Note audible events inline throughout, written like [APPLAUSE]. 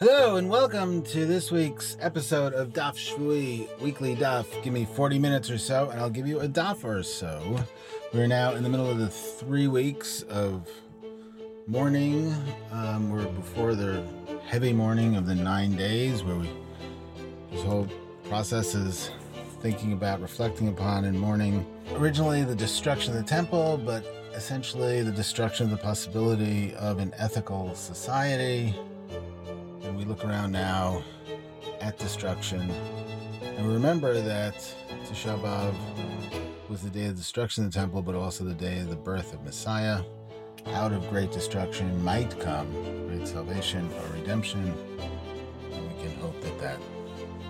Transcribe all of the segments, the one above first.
Hello and welcome to this week's episode of Daf Shvui Weekly Daf. Give me 40 minutes or so and I'll give you a daf or so. We're now in the middle of the three weeks of mourning. Um, we're before the heavy mourning of the nine days where we, this whole process is thinking about, reflecting upon, and mourning. Originally, the destruction of the temple, but essentially the destruction of the possibility of an ethical society we look around now at destruction, and remember that Tisha B'Av was the day of destruction of the temple, but also the day of the birth of Messiah. Out of great destruction might come great salvation or redemption, and we can hope that that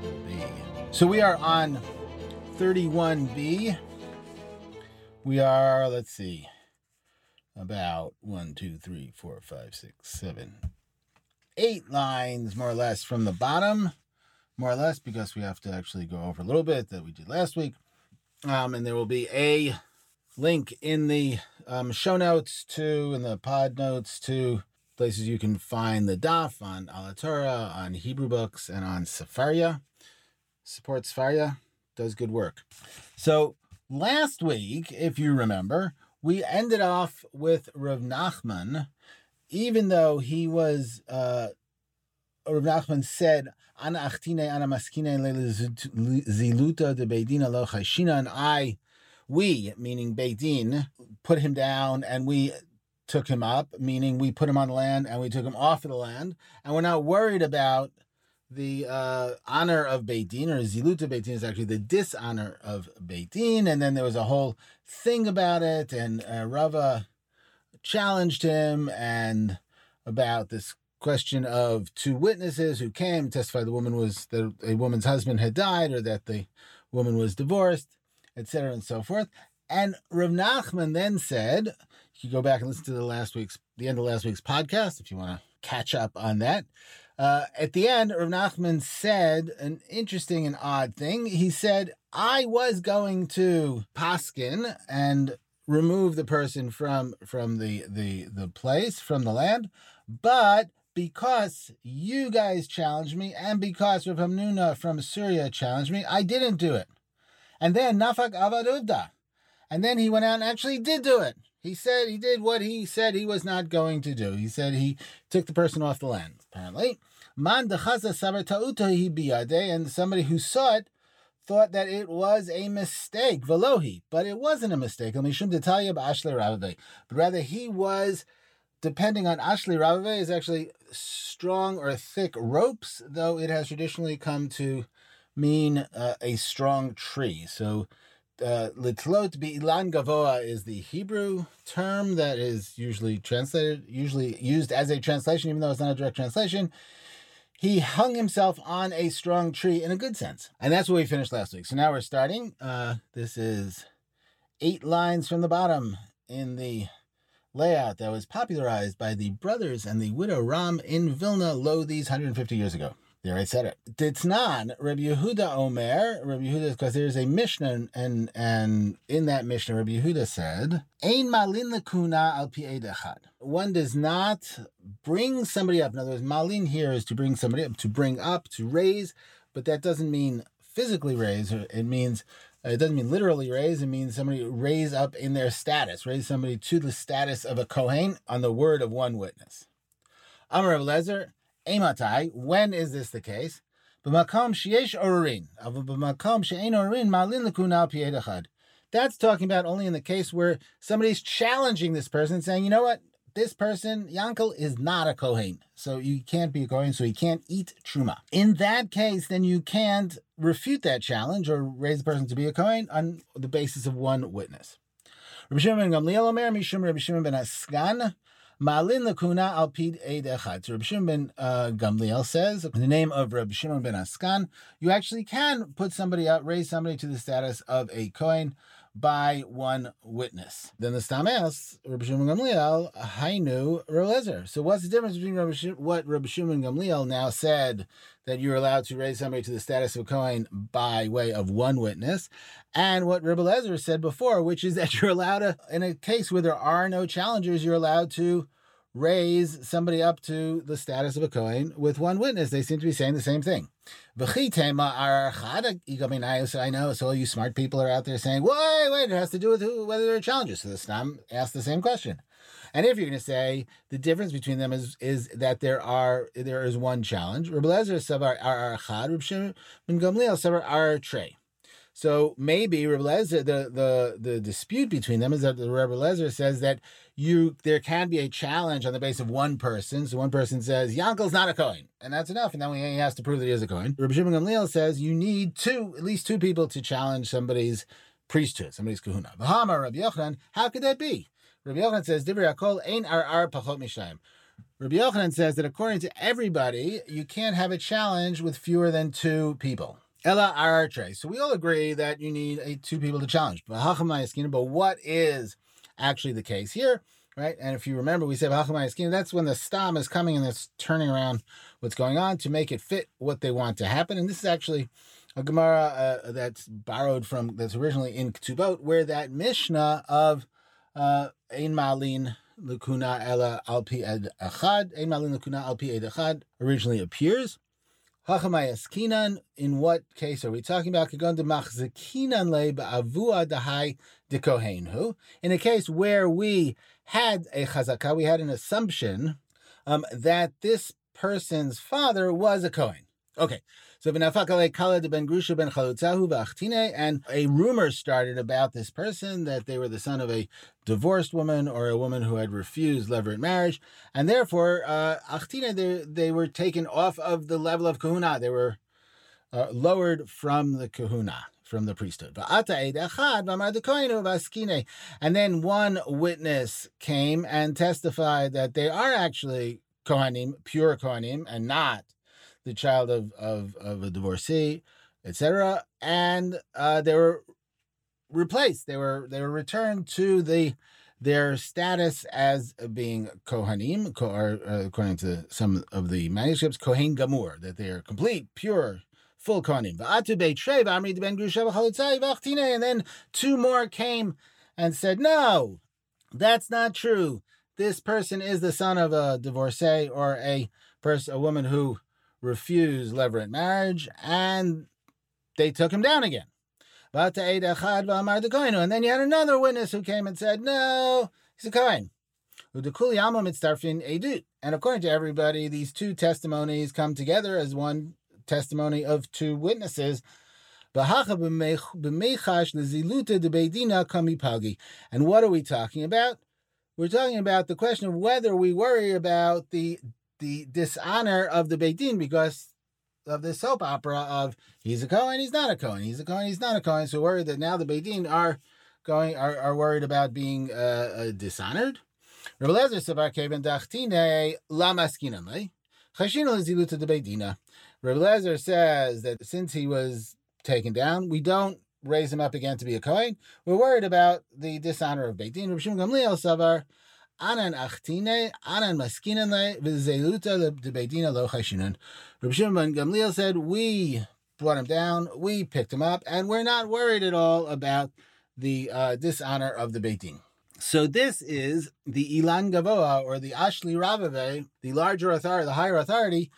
will be. So we are on 31b. We are, let's see, about one, two, three, four, five, six, seven, eight lines more or less from the bottom, more or less, because we have to actually go over a little bit that we did last week. Um, and there will be a link in the um, show notes to, in the pod notes to places you can find the DAF on AlHaTorah, on Hebrew books, and on Sefaria. Support Sefaria, does good work. So last week, if you remember, we ended off with Rav Nachman even though he was, uh, Rav Nachman said, Ana achtine, ana maskine, ziluta de beidina lo chayshina, and I, we, meaning Beidin, put him down and we took him up, meaning we put him on the land and we took him off of the land, and we're not worried about the uh, honor of Beitin, or Ziluta Beitin is actually the dishonor of Beitin, and then there was a whole thing about it, and uh, Rava challenged him and about this question of two witnesses who came testify the woman was that a woman's husband had died or that the woman was divorced, etc., and so forth. And Rav Nachman then said, you go back and listen to the last week's the end of last week's podcast if you want to catch up on that. Uh, at the end, Rav Nachman said an interesting and odd thing. He said, I was going to Paskin and remove the person from from the the the place from the land. But because you guys challenged me and because Rav Hamnuna from Syria challenged me I didn't do it. And then Nafak Avaduvda and then he went out and actually did do it. He said he did what he said he was not going to do. He said he took the person off the land apparently. Man and somebody who saw it thought that it was a mistake, Velohi, but it wasn't a mistake. But rather, he was depending on Ashli Ravave is actually strong or thick ropes, though it has traditionally come to mean uh, a strong tree. So uh, litlot bi'ilan gavoa is the Hebrew term that is usually translated, usually used as a translation, even though it's not a direct translation he hung himself on a strong tree in a good sense. And that's where we finished last week. So now we're starting. Uh, this is eight lines from the bottom in the layout that was popularized by the brothers and the widow Romm in Vilna lo these 150 years ago. There I said it. Ditznan, Rabbi Yehuda Omer, Rabbi Yehuda, because there's a Mishnah, and and in that Mishnah, Rabbi Yehuda said, Ein malin lekuna al echad. One does not bring somebody up. In other words, malin here is to bring somebody up, to bring up, to raise, but that doesn't mean physically raise. It means uh, it doesn't mean literally raise. It means somebody raise up in their status, raise somebody to the status of a kohen on the word of one witness. Amar Lezer, Ematai, when is this the case? B'makom. That's talking about only in the case where somebody's challenging this person, saying, you know what, this person, Yankel, is not a Kohen. So you can't be a Kohen, so he can't eat Truma. In that case, then you can't refute that challenge or raise the person to be a Kohen on the basis of one witness. Rabbi Shimon ben Gamliel Omer, Mishum Rabbi Shimon ben HaSegan, Malin lakuna al pid eid echad. So Rabbi Shimon ben uh, Gamliel says, in the name of Rabbi Shimon ben HaSegan, you actually can put somebody up, raise somebody to the status of a Kohen by one witness. Then the Stam asks, Rabbi Shimon Gamliel, Hainu Rolezer. So what's the difference between Rabbi Sh- what Rabbi Shimon Gamliel now said that you're allowed to raise somebody to the status of a Kohen by way of one witness, and what Rabbi Lezer said before, which is that [LAUGHS] you're allowed to, in a case where there are no challengers, you're allowed to raise somebody up to the status of a Kohen with one witness. They seem to be saying the same thing. I know, so all you smart people are out there saying, wait, wait, it has to do with who, whether they're challenges. So the Stam asked the same question. And if you're going to say the difference between them is is that there are there is one challenge, Rabbi Lezer savar ar achad, Rabbi Shimon Gamliel savar ar trey. So maybe Lezer, the, the, the dispute between them is that the Rebbe Lezer says that you there can be a challenge on the base of one person. So one person says Yankel's not a Kohen, and that's enough, and then he has to prove that he is a Kohen. Rabbi Shimon Gamliel says you need two, at least two people to challenge somebody's priesthood, somebody's kahuna. Bahama Rabbi Yochanan, how could that be? Rabbi Yochanan says Divri Akol Ein Ar Ar Pachot Mishayim. Rabbi Yochanan says that according to everybody, you can't have a challenge with fewer than two people. Ella aratre. So we all agree that you need a two people to challenge. But But what is actually the case here? Right. And if you remember, we said that's when the stam is coming and it's turning around what's going on to make it fit what they want to happen. And this is actually a Gemara uh, that's borrowed from, that's originally in Ketubot, where that Mishnah of uh, Ein Malin Lukuna Ella Alpi Ed Achad, Ein Malin Lukuna Alpi Ed Achad originally appears. Hachamayaskinan, in what case are we talking about? Kagon de machzekinan le ba'avua dahai de kohenhu. In a case where we had a chazakah, we had an assumption um, that this person's father was a kohen. Okay, so and a rumor started about this person that they were the son of a divorced woman or a woman who had refused levirate marriage, and therefore uh, they, they were taken off of the level of kahuna. They were uh, lowered from the kahuna from the priesthood. And then one witness came and testified that they are actually Kohanim, pure Kohanim, and not the child of of, of a divorcee, etc. And uh, they were replaced. They were they were returned to the their status as being kohanim, or uh, according to some of the manuscripts, kohen gamur, that they are complete, pure, full kohanim. And then two more came and said, "No, that's not true. This person is the son of a divorcee or a person, a woman who refused levirate marriage, and they took him down again. And then you had another witness who came and said, No, he's a Kohen. And according to everybody, these two testimonies come together as one testimony of two witnesses. And what are we talking about? We're talking about the question of whether we worry about the the dishonor of the Beit Din because of the soap opera of he's a Cohen, he's not a Cohen, he's a Cohen, he's not a Cohen. So worried that now the Beit Din are going are, are worried about being uh, uh, dishonored. Rabbi Lezer Savar Keben Dachtine Lamaskinanle Chashina Ziluta de Beidina. Rabbi says that since he was taken down, we don't raise him up again to be a Kohen. We're worried about the dishonor of Beit Din. Gamliel Savar Anan achtine, anan lo. Rabbi Shimon Gamliel said, we brought him down, we picked him up, and we're not worried at all about the uh, dishonor of the Beitin. So this is the Ilan Gavoa, or the Ashli Ravave, the larger authority, the higher authority,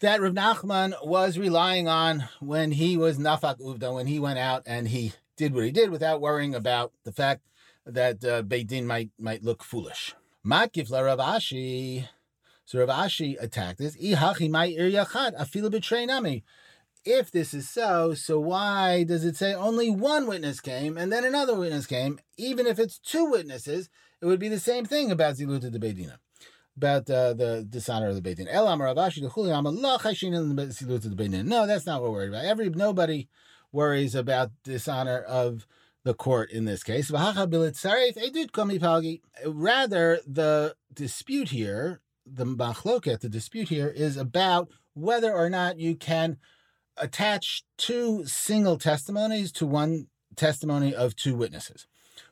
that Rav Nachman was relying on when he was Nafak Uvda, when he went out and he did what he did without worrying about the fact that uh, Beit Din might might look foolish. Matkif la Rav Ashi. So Rav Ashi attacked this. If this is so, so why does it say only one witness came and then another witness came? Even if it's two witnesses, it would be the same thing about ziluta de Beidina, about uh, the dishonor of the Beidin. Elam Rav Ashi No, that's not what we're worried about. Every nobody worries about dishonor of the court in this case. Rather, the dispute here, the machloket, the dispute here is about whether or not you can attach two single testimonies to one testimony of two witnesses.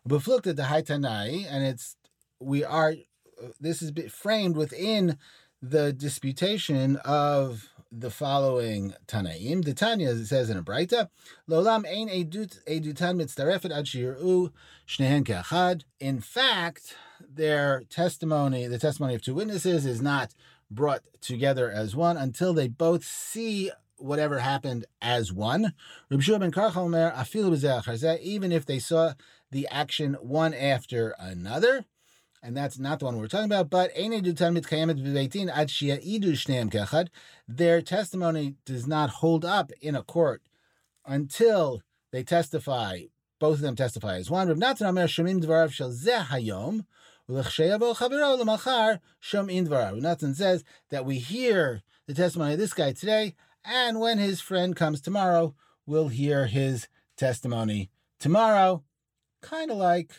We've looked at the Haitanai, and it's we are uh, this is framed within the disputation of the following Tanaim. The Tanya says in a Braita, Lolam ein edut edutan mitzarefet ad shiru shnehen keachad. In fact, their testimony, the testimony of two witnesses, is not brought together as one until they both see whatever happened as one. Even if they saw the action one after another, and that's not the one we're talking about. But their testimony does not hold up in a court until they testify. Both of them testify as one. Rav Shomim Hayom. Natan says that we hear the testimony of this guy today, and when his friend comes tomorrow, we'll hear his testimony tomorrow. Kind of like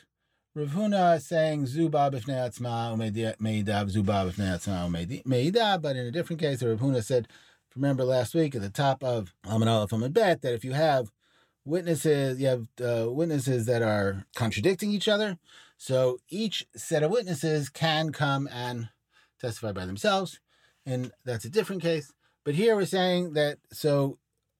Rav Huna saying Zuba b'fnei atzma umeidav Zuba b'fnei atzma umeida, but in a different case, Rav Huna said, remember last week at the top of Amid Aleph Amid Bet that if you have witnesses, you have uh, witnesses that are contradicting each other, so each set of witnesses can come and testify by themselves, and that's a different case. But here we're saying that so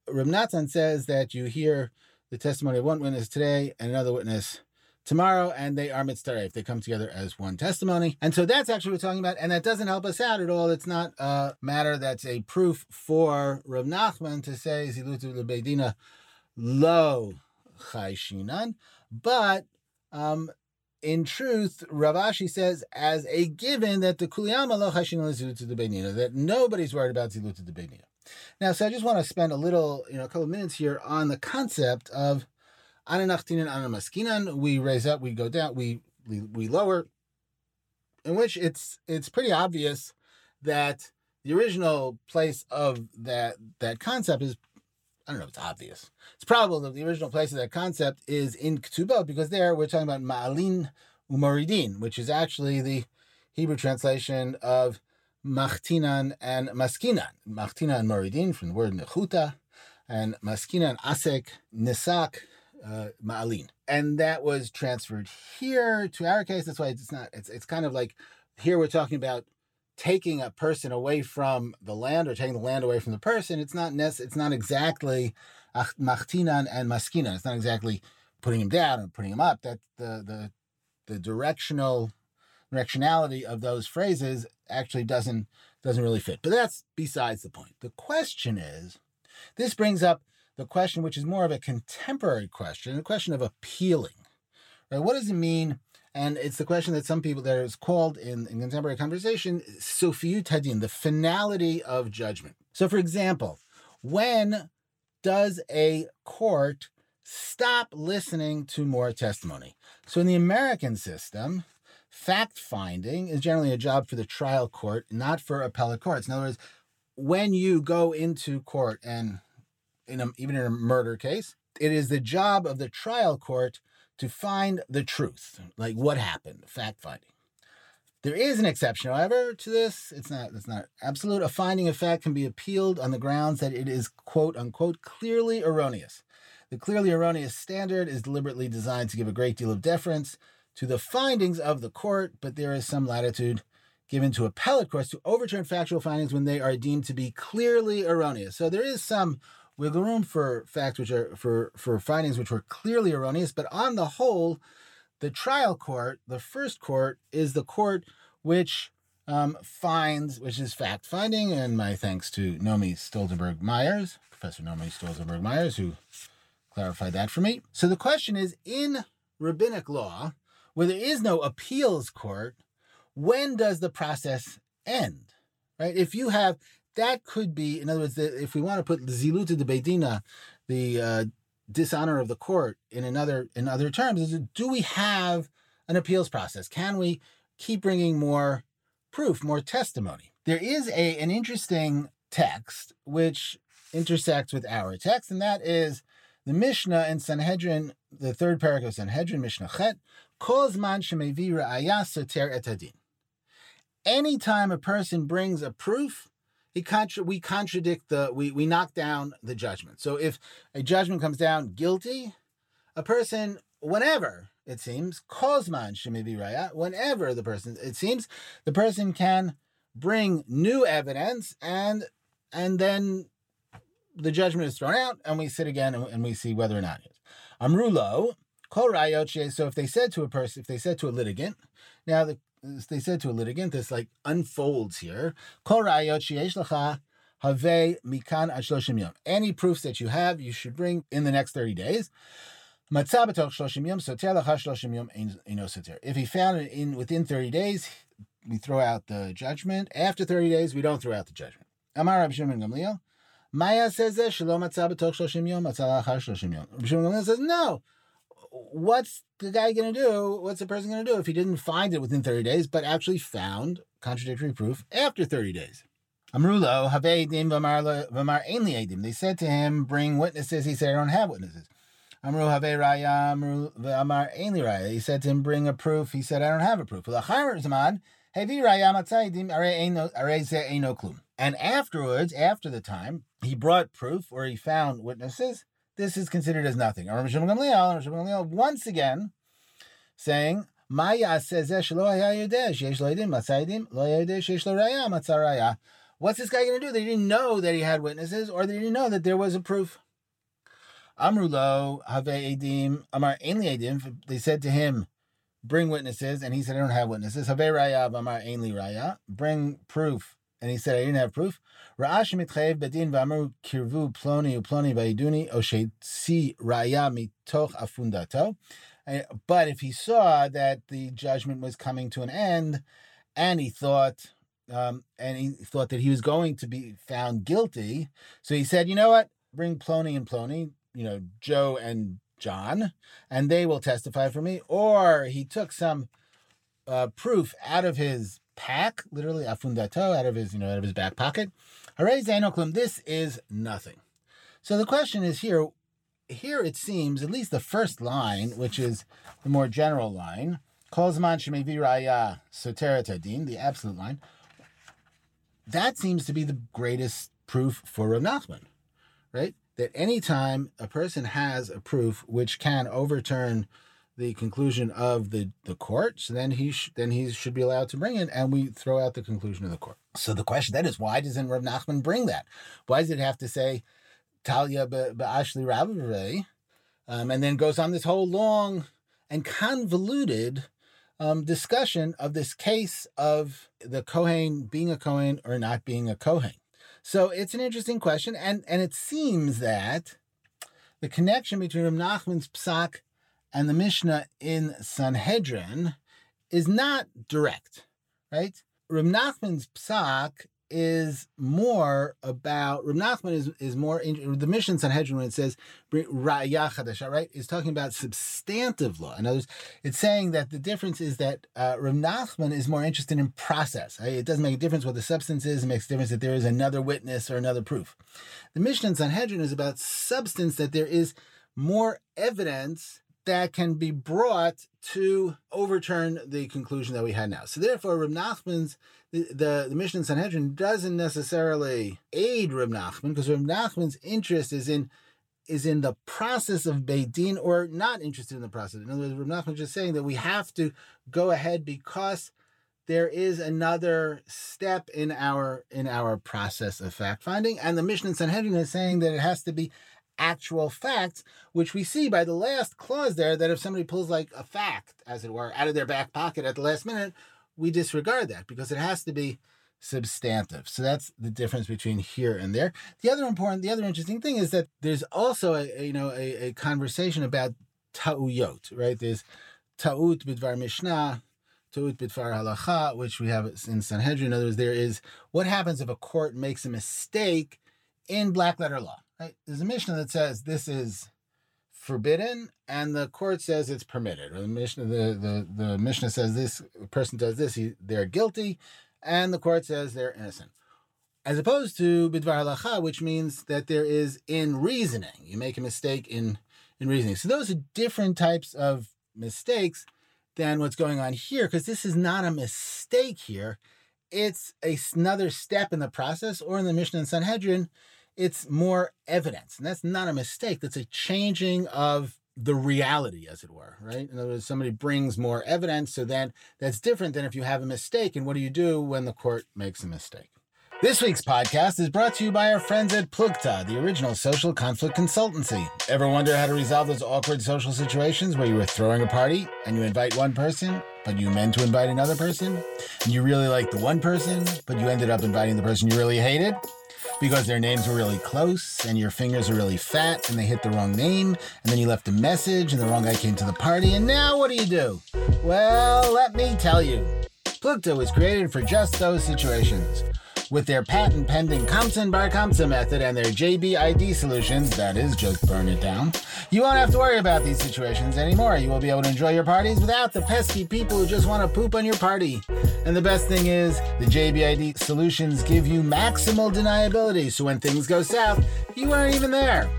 Rav Natan says that you hear the testimony of one witness today and another witness tomorrow, and they are mitzvah if They come together as one testimony. And so that's actually what we're talking about, and that doesn't help us out at all. It's not a matter that's a proof for Rav Nachman to say Zilutu Lebeidina lo chayshinan, but um, in truth, Rav Ashi says as a given that the kuliyama lo chayshinan zilutu Lebeidina, that nobody's worried about Zilutu Lebeidina. Now, so I just want to spend a little, you know, a couple of minutes here on the concept of Ananachtinan Anamaskinan, we raise up, we go down, we, we we lower, in which it's it's pretty obvious that the original place of that that concept is I don't know if it's obvious. It's probable that the original place of that concept is in Ketubot because there we're talking about Ma'alin Umaridin, which is actually the Hebrew translation of Machtinan and Maskinan. Machtinan and Moridin from the word Nechuta, and Maskinan Asek Nisak uh, Ma'alin. And that was transferred here to our case. That's why it's not, it's, it's kind of like here we're talking about taking a person away from the land or taking the land away from the person. It's not nec- it's not exactly machtinan and maskinan. It's not exactly putting him down or putting him up. That the the the directional directionality of those phrases actually doesn't doesn't really fit. But that's besides the point. The question is, this brings up the question, which is more of a contemporary question, the question of appealing. Right? What does it mean? And it's the question that some people that is called in, in contemporary conversation, Sofiut Hadin, the finality of judgment. So, for example, when does a court stop listening to more testimony? So, in the American system, fact finding is generally a job for the trial court, not for appellate courts. In other words, when you go into court and in a, even in a murder case, it is the job of the trial court to find the truth, like what happened, fact finding. There is an exception, however, to this. It's not it's not absolute. A finding of fact can be appealed on the grounds that it is quote unquote clearly erroneous. The clearly erroneous standard is deliberately designed to give a great deal of deference to the findings of the court, but there is some latitude given to appellate courts to overturn factual findings when they are deemed to be clearly erroneous. So there is some wiggle room for facts which are for for findings which were clearly erroneous, but on the whole, the trial court, the first court, is the court which um, finds, which is fact finding, and my thanks to Nomi Stolzenberg Myers, Professor Nomi Stolzenberg Myers, who clarified that for me. So the question is in rabbinic law, where there is no appeals court, when does the process end? Right? If you have that could be, in other words, if we want to put ziluta de bedina, the uh, dishonor of the court, in another in other terms, do we have an appeals process? Can we keep bringing more proof, more testimony? There is a an interesting text which intersects with our text, and that is the Mishnah in Sanhedrin, the third paragraph of Sanhedrin, Mishnah Chet, calls man shemevi ra'ayah soter etadin. Anytime a person brings a proof, he contra- we contradict the we we knock down the judgment. So if a judgment comes down guilty, a person whenever it seems kozman shemibi raya whenever the person it seems the person can bring new evidence and and then the judgment is thrown out and we sit again and, and we see whether or not it is. Amrulo So if they said to a person, if they said to a litigant, now the, they said to a litigant, this like unfolds here. Any proofs that you have, you should bring in the next 30 days. If he found it in within 30 days, we throw out the judgment. After 30 days, we don't throw out the judgment. Amar Rabbi Shimon Gamliel. Maya says that Shalom Matzah b'toch shloshim yom, Matzah lachar Shimon Gamliel says no. What's the guy going to do? What's the person going to do if he didn't find it within 30 days, but actually found contradictory proof after 30 days? Amrulo, Vamar. They said to him, Bring witnesses. He said, I don't have witnesses. Amru Have Raya, Amar Ainli Raya. He said to him, Bring a proof. He said, I don't have a proof. And afterwards, after the time, he brought proof or he found witnesses. This is considered as nothing. Once again, saying, What's this guy going to do? They didn't know that he had witnesses or they didn't know that there was a proof. Amrulo, Have Edim, Amar Ainli Edim, they said to him, bring witnesses, and he said, I don't have witnesses. Have Amar Ainli Raya, bring proof, and he said, I didn't have proof. Ra'ash bedin v'amru kirvu ploni uploni raya mitoch afundato. But if he saw that the judgment was coming to an end, and he thought, um, and he thought that he was going to be found guilty, so he said, you know what? Bring Plony and Plony, you know, Joe and John, and they will testify for me. Or he took some uh, proof out of his pack, literally afundato, out of his, you know, out of his back pocket. This is nothing. So the question is here, here it seems, at least the first line, which is the more general line, Kolzman Shemevi Raya Soteratadin, the absolute line, that seems to be the greatest proof for Rav Nachman, right? that anytime a person has a proof which can overturn the conclusion of the, the court, so then he sh- then he should be allowed to bring it, and we throw out the conclusion of the court. So the question then is, why doesn't Rav Nachman bring that? Why does it have to say Talia be'ashli Rabbi, um, and then goes on this whole long and convoluted um, discussion of this case of the Kohen being a Kohen or not being a Kohen. So it's an interesting question, and and it seems that the connection between Rav Nachman's psak and the Mishnah in Sanhedrin is not direct, right? Rav Nachman's psak is more about Rav Nachman is, is more in, the Mishnah Sanhedrin when it says Ra'ya right, is talking about substantive law. In other words, it's saying that the difference is that uh, Rav Nachman is more interested in process. Right? It doesn't make a difference what the substance is. It makes a difference that there is another witness or another proof. The Mishnah Sanhedrin is about substance that there is more evidence that can be brought to overturn the conclusion that we had now. So therefore, Rav Nachman's the, the, the in Sanhedrin doesn't necessarily aid Rav Nachman because Rav Nachman's interest is in is in the process of Beidin or not interested in the process. In other words, Rav Nachman is just saying that we have to go ahead because there is another step in our in our process of fact finding, and the Mishnah in Sanhedrin is saying that it has to be actual facts, which we see by the last clause there that if somebody pulls like a fact, as it were, out of their back pocket at the last minute, we disregard that because it has to be substantive. So that's the difference between here and there. The other important, the other interesting thing is that there's also a, a you know a, a, conversation about ta'uyot, right? There's ta'ut bidvar mishnah, ta'ut bidvar halacha, which we have in Sanhedrin. In other words, there is what happens if a court makes a mistake in black letter law. Right? There's a mishnah that says this is forbidden and the court says it's permitted. Or the Mishnah, the, the, the Mishnah says this person does this, he, they're guilty, and the court says they're innocent. As opposed to bidvar halacha, which means that there is in reasoning. You make a mistake in, in reasoning. So those are different types of mistakes than what's going on here, because this is not a mistake here. It's a, another step in the process, or in the Mishnah and Sanhedrin, it's more evidence. And that's not a mistake. That's a changing of the reality, as it were, right? In other words, somebody brings more evidence. So then that's different than if you have a mistake. And what do you do when the court makes a mistake? This week's podcast is brought to you by our friends at Plugta, the original social conflict consultancy. Ever wonder how to resolve those awkward social situations where you were throwing a party and you invite one person, but you meant to invite another person? And you really like the one person, but you ended up inviting the person you really hated? Because their names were really close and your fingers are really fat and they hit the wrong name, and then you left a message and the wrong guy came to the party, and now what do you do? Well, let me tell you. Plugta was created for just those situations. With their patent pending Kamsen Bar Kamsa method and their JBID solutions, that is, just burn it down, you won't have to worry about these situations anymore. You will be able to enjoy your parties without the pesky people who just want to poop on your party. And the best thing is, the JBID solutions give you maximal deniability, so when things go south, you aren't even there.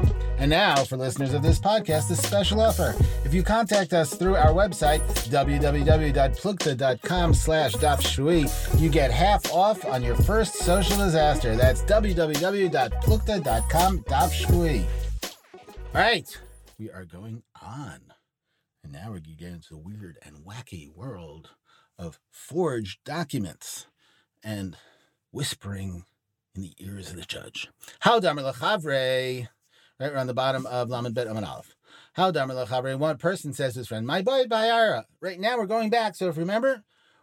And now, for listeners of this podcast, a special offer. If you contact us through our website, www.plugta.com slash dafshui, you get half off on your first social disaster. That's www.plugta.com dafshui. All right, we are going on. And now to get into the weird and wacky world of forged documents and whispering in the ears of the judge. How damer lechavre right around the bottom of Lamed Bet Amad Aleph. How Damar one person says to his friend, My boy Bayara. Right now we're going back. So if you remember,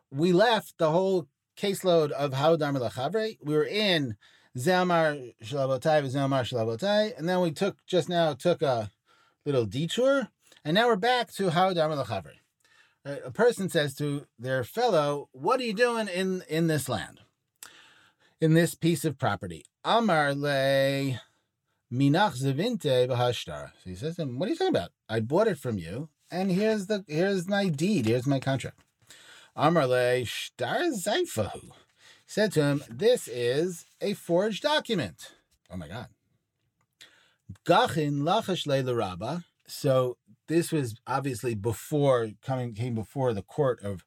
we left the whole caseload of How Damar Lachavre. We were in Zelmar Shalabotai, Zelmar Shalabotai, and then we took just now took a little detour, and now we're back to How Damar Lachavre. A person says to their fellow, What are you doing in, in this land? In this piece of property? Amar le Minach Zavinte Bahashtar. So he says to him, What are you talking about? I bought it from you, and here's the here's my deed, here's my contract. Amarle Shtar Zaifahu. Said to him, This is a forged document. Oh my god. Gachin Lachash Rabba. So this was obviously before coming came before the court of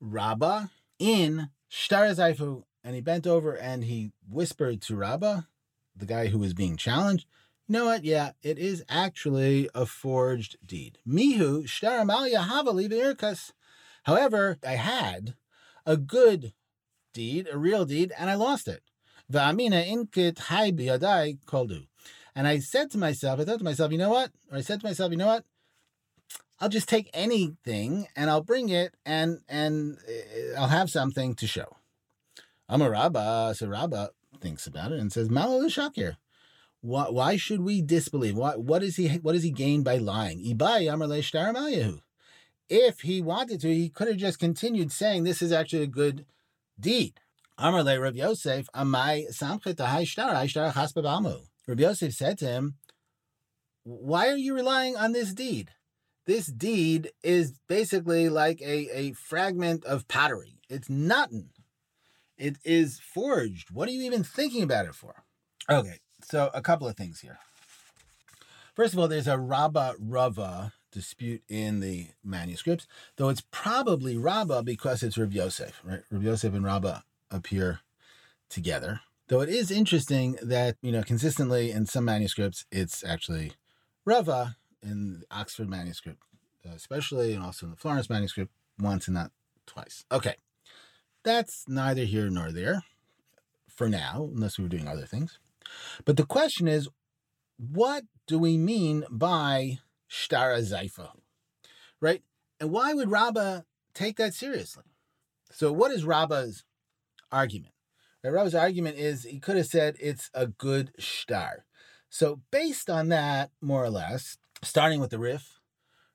Rabbah in Shtar Zaifu, and he bent over and he whispered to Rabbah, the guy who was being challenged, you know what? Yeah, it is actually a forged deed. Mihu shtaramalia havali irkas. However, I had a good deed, a real deed, and I lost it. Va'amina inkit hai biyadai koldu. And I said to myself, I thought to myself, you know what? Or I said to myself, you know what? I'll just take anything and I'll bring it and and uh, I'll have something to show. I'm a rabba, so rabba thinks about it and says, Malo Shakir. Why, why should we disbelieve? Why, what is he what does he gain by lying? If he wanted to, he could have just continued saying this is actually a good deed. Amarle Rav Yosef, Amai Rav Yosef said to him, Why are you relying on this deed? This deed is basically like a, a fragment of pottery. It's nothing. It is forged. What are you even thinking about it for? Okay, so a couple of things here. First of all, there's a Rabba Rava dispute in the manuscripts, though it's probably Rabba because it's Rav Yosef, right? Rav Yosef and Rabba appear together. Though it is interesting that, you know, consistently in some manuscripts, it's actually Rava in the Oxford manuscript, uh, especially, and also in the Florence manuscript, once and not twice. Okay. That's neither here nor there for now, unless we were doing other things. But the question is, what do we mean by shtara zaifa? Right? And why would Rabbah take that seriously? So, what is Rabbah's argument? Right, Rabbah's argument is he could have said it's a good shtar. So, based on that, more or less, starting with the Rif,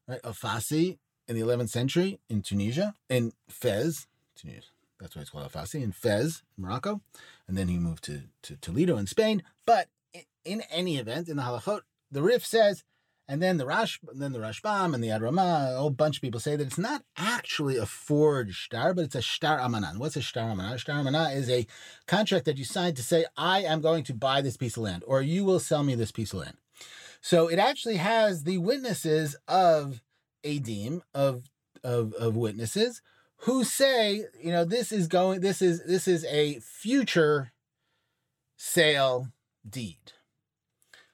right, Alfasi in the 11th century in Tunisia, in Fez, Tunisia, that's why it's called Alfasi in Fez, Morocco, and then he moved to, to Toledo in Spain. But in, in any event, in the Halachot, the Rif says, and then the Rash, then the Rashbam and the Adrama, a whole bunch of people say that it's not actually a forged star, but it's a star amanan. What's a star amanan? A star amanan is a contract that you sign to say, I am going to buy this piece of land, or you will sell me this piece of land. So it actually has the witnesses of Adim, of, of, of witnesses, who say, you know, this is going this is this is a future sale deed.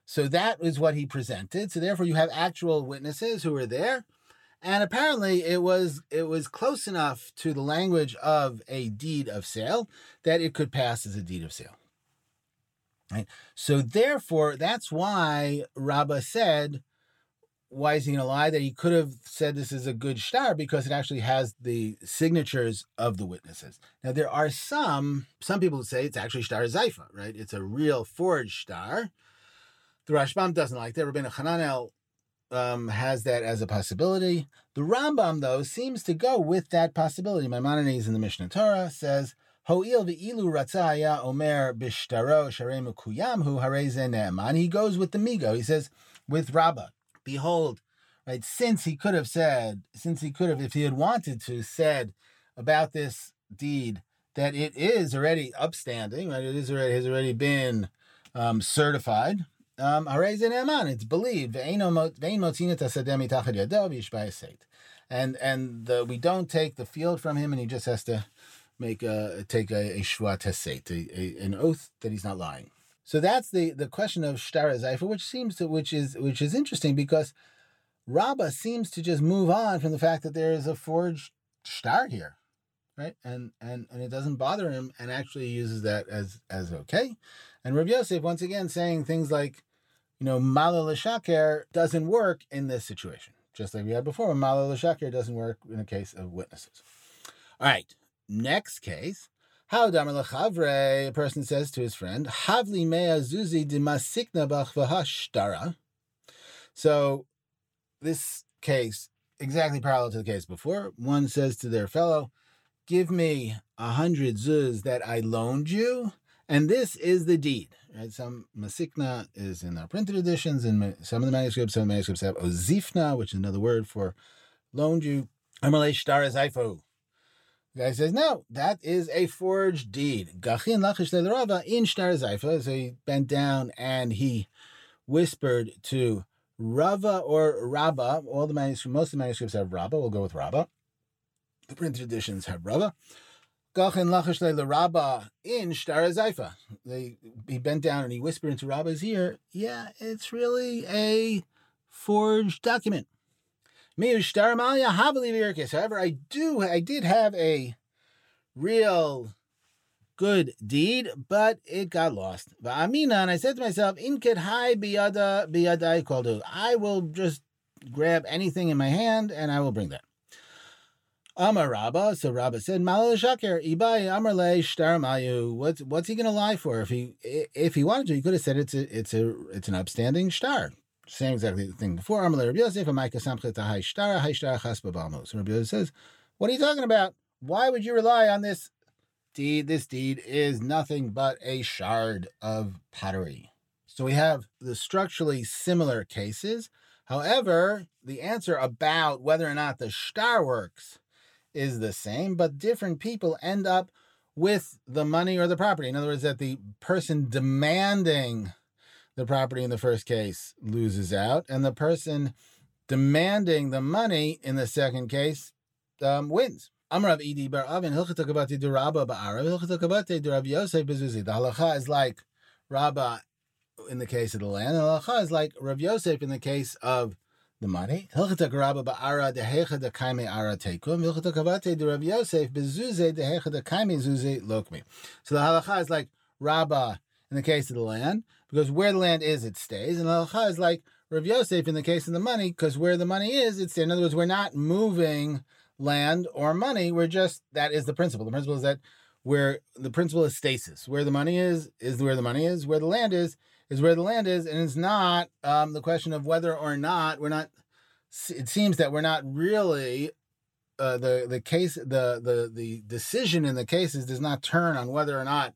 So that is what he presented. So therefore you have actual witnesses who were there. And apparently it was it was close enough to the language of a deed of sale that it could pass as a deed of sale. Right? So therefore, that's why Rabbah said, why is he going to lie? That he could have said this is a good star because it actually has the signatures of the witnesses. Now there are some some people who say it's actually star Zaifa, right? It's a real forged star. The Rashbam doesn't like that. Rabbeinu Hananel um, has that as a possibility. The Rambam, though, seems to go with that possibility. Maimonides in the Mishnah Torah says, Ho'il ve'ilu ratzaya omer bishtaro sharemu kuyamhu hareze ne'eman. He goes with the migo. He says, with Rabbah, behold, right, since he could have said, since he could have, if he had wanted to, said about this deed that it is already upstanding, right, it is already, has already been um, certified, um, it's believed. And and the, we don't take the field from him, and he just has to make a take a, a shvat an oath that he's not lying. So that's the the question of shtar zayfer, which seems to which is which is interesting because Rabbah seems to just move on from the fact that there is a forged shtar here, right? And and and it doesn't bother him, and actually uses that as as okay. And Rabbi Yosef once again saying things like, you know, Mala l'shaker doesn't work in this situation, just like we had before. Mala l'shaker doesn't work in a case of witnesses. All right, next case. How damar lechavre, a person says to his friend, Havli mea zuzi de masikna bach. So this case, exactly parallel to the case before, one says to their fellow, Give me a hundred zuz that I loaned you, and this is the deed. Right? Some masikna is in our printed editions, and some of the manuscripts, some manuscripts have ozifna, which is another word for loaned you. Amalei shtar The guy says, no, that is a forged deed. Gachin lachish rava in shtar zaifa. So he bent down and he whispered to Rava or Rabba. All the manuscripts, most of the manuscripts have Rabba. We'll go with Rabba. The printed editions have Rava. Gachin lachish Rabba in Shtar. They he bent down and he whispered into Rabba's ear, "Yeah, it's really a forged document." However, I do, I did have a real good deed, but it got lost. Amina, and I said to myself, "Inked hai biyada biyadai koldu." I will just grab anything in my hand and I will bring that. Amar Rabba. So Rabba said, Malal Shaker, Ibai Amar Le Shtar Mayu. What's what's he gonna lie for? If he if he wanted to, he could have said it's a it's a it's an upstanding star. Same exactly the thing before. Amar Rabbi Yosef, Amaika Samchet Hai Shtar, Hai Shtar Chas Babamos. So Rabbi Yosef says, What are you talking about? Why would you rely on this deed? This deed is nothing but a shard of pottery. So we have the structurally similar cases. However, the answer about whether or not the star works is the same, but different people end up with the money or the property. In other words, that the person demanding the property in the first case loses out, and the person demanding the money in the second case um, wins. Amrav Idi Bar Avin Hilchatakabati Duraba Ba'ara Hilchatakabati Durab Yosef Bezuzi. The halacha is like Rabba in the case of the land, and the halacha is like Rav Yosef in the case of the money. Hilchata Garaba Ba'ara Dehecha de Kaime Ara Tekum. Kavate de Rabbi Yosef Bezuze Dehecha de Kaime Zuze Lokmi. So the halacha is like Rabba in the case of the land, because where the land is, it stays. And halacha is like Rav Yosef in the case of the money, because where the money is, it stays. In other words, we're not moving land or money. We're just, that is the principle. The principle is that where the principle is stasis. Where the money is, is where the money is. Where the land is, is where the land is, and it's not um, the question of whether or not we're not. It seems that we're not really uh, the the case the the the decision in the cases does not turn on whether or not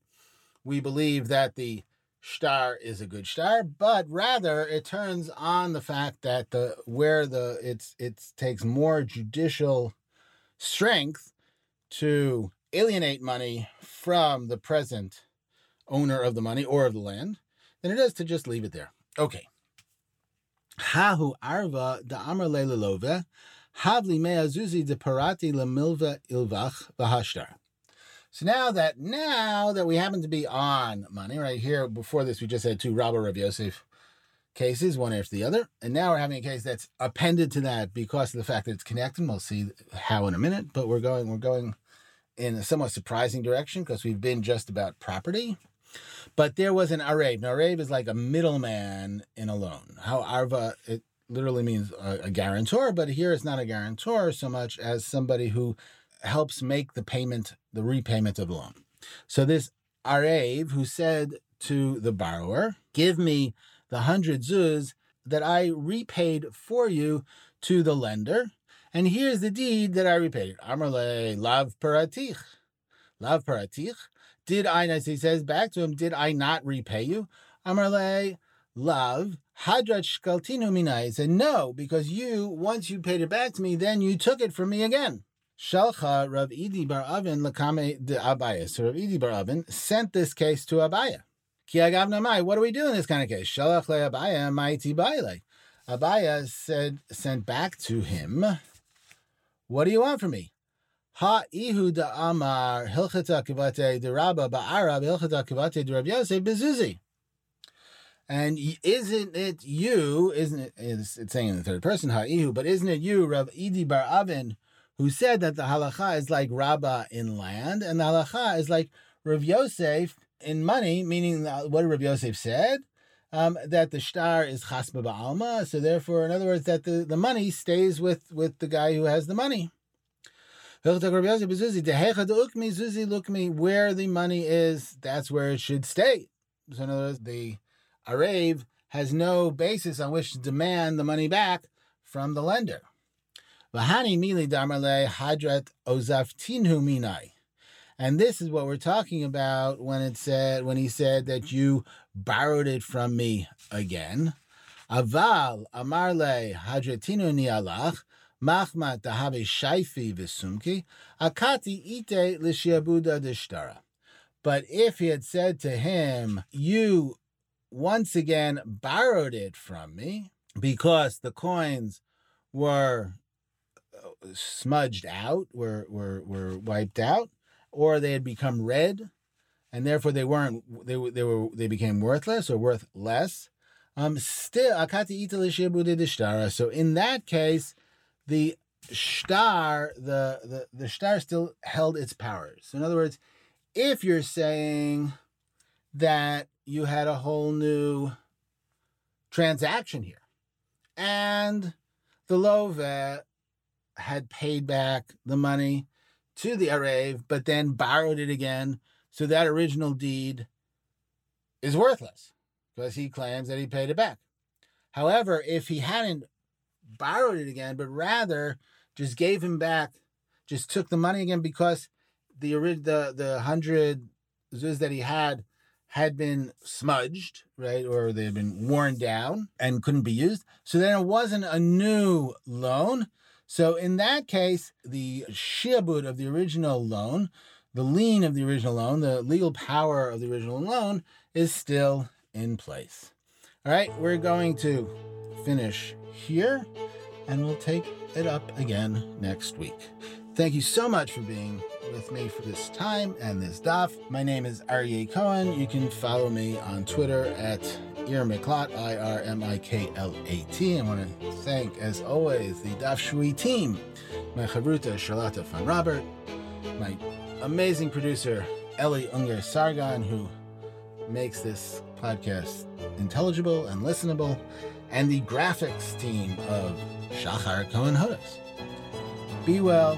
we believe that the star is a good star, but rather it turns on the fact that the where the it's it takes more judicial strength to alienate money from the present owner of the money or of the land than it is to just leave it there. Okay. Hahu arva da lelove, havli de parati lemilva ilvach v'hashtar. So now that now that we happen to be on money right here, before this we just had two Rabba Rav Yosef cases, one after the other, and now we're having a case that's appended to that because of the fact that it's connected. We'll see how in a minute, but we're going we're going in a somewhat surprising direction because we've been just about property. But there was an arev. Now, arev is like a middleman in a loan. How arva, it literally means a, a guarantor, but here it's not a guarantor so much as somebody who helps make the payment, the repayment of the loan. So this arev who said to the borrower, give me the hundred zuz that I repaid for you to the lender. And here's the deed that I repaid. Amarle lav paratich. Lav paratich. Did I, as he says back to him, did I not repay you? Amarle lav hadrat shkaltinu minai. He said, no, because you, once you paid it back to me, then you took it from me again. Shalcha Rav Idi Bar Avin lakame de Abaye. So Rav Idi Bar Avin sent this case to Abaye. Ki mai. What do we do in this kind of case? Shalach le Abaye ma'iti baile. Abaye said, sent back to him, What do you want from me? Ha ihu da amar hilchata kivate de rabba ba'arab hilchata kivate de Rabbi Yosef bezuzi. And isn't it you? Isn't it? It's, saying in the third person ha ihu, but isn't it you, Rav Idi Bar Avin, who said that the halacha is like Rabba in land, and the halacha is like Rav Yosef in money, meaning what Rabbi Yosef said, um, that the shtar is chasma ba'alma. So therefore, in other words, that the, the money stays with, with the guy who has the money. Where the money is, that's where it should stay. So in other words, the Arev has no basis on which to demand the money back from the lender. Mili hadrat minai. And this is what we're talking about when it said when he said that you borrowed it from me again. Aval amarle hadretinu nialach shaifi visumki akati ite lishiabuda dishtara. But if he had said to him, "You once again borrowed it from me because the coins were smudged out, were were were wiped out." or they had become red, and therefore they weren't they they were they became worthless or worth less. Um, still akati. So in that case, the shtar the, the the shtar still held its powers. So in other words, if you're saying that you had a whole new transaction here, and the Love had paid back the money to the Arev, but then borrowed it again. So that original deed is worthless because he claims that he paid it back. However, if he hadn't borrowed it again, but rather just gave him back, just took the money again because the the the hundred zuz that he had had been smudged, right, or they had been worn down and couldn't be used. So then it wasn't a new loan. So in that case, the shiabud of the original loan, the lien of the original loan, the legal power of the original loan is still in place. All right, we're going to finish here and we'll take it up again next week. Thank you so much for being with me for this time and this daf. My name is Aryeh Cohen. You can follow me on Twitter at Ir Miklat, I R M I K L A T. I want to thank, as always, the Daf Shevui team, my chavruta Charlotte van Robert, my amazing producer Ellie Unger Sargon, who makes this podcast intelligible and listenable, and the graphics team of Shachar Cohen Hodas. Be well,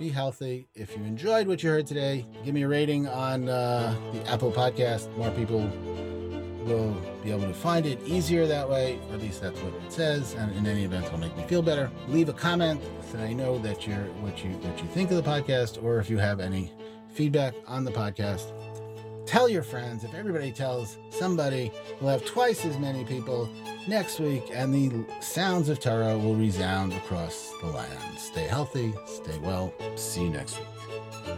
be healthy. If you enjoyed what you heard today, give me a rating on uh, the Apple Podcast. More people will be able to find it easier that way, or at least that's what it says. And in any event, it'll make me feel better. Leave a comment so I know that you're what you what you think of the podcast, or if you have any feedback on the podcast. Tell your friends. If everybody tells somebody, we'll have twice as many people next week, and the sounds of Torah will resound across the land. Stay healthy, stay well. See you next week.